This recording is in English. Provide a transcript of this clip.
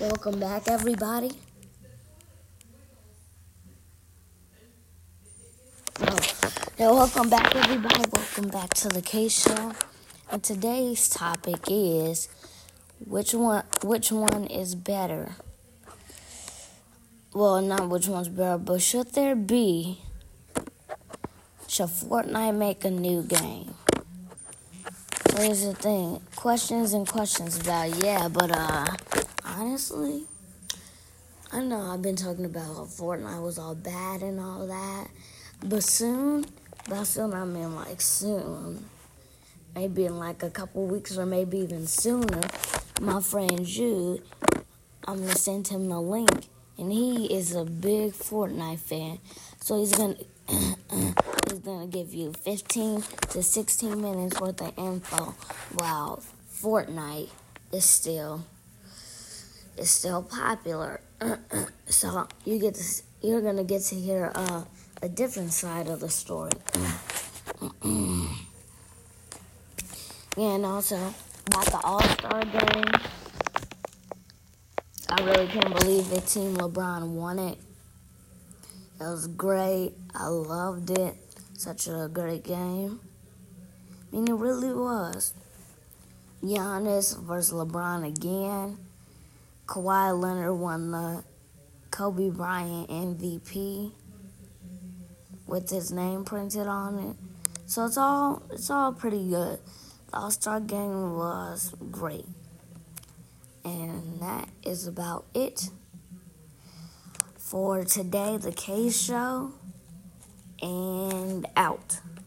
Welcome back, everybody. Oh, welcome back, everybody. Welcome back to the K Show. And today's topic is which one which one is better? Well, not which one's better, but should there be should Fortnite make a new game? So here's the thing. Questions and questions about yeah, but uh honestly, I know I've been talking about how Fortnite was all bad and all that, but soon, by soon I mean like soon, maybe in like a couple weeks or maybe even sooner, my friend Jude, I'm gonna send him the link, and he is a big Fortnite fan, so he's gonna. he's gonna give you 15 to 16 minutes worth of info while Fortnite is still is still popular. so you get to, you're gonna get to hear uh, a different side of the story. and also about the All Star game. I really can't believe that Team LeBron won it. It was great. I loved it. Such a great game. I mean, it really was. Giannis versus LeBron again. Kawhi Leonard won the Kobe Bryant MVP with his name printed on it. So it's all it's all pretty good. The All Star game was great. And that is about it for today, the K Show, and out.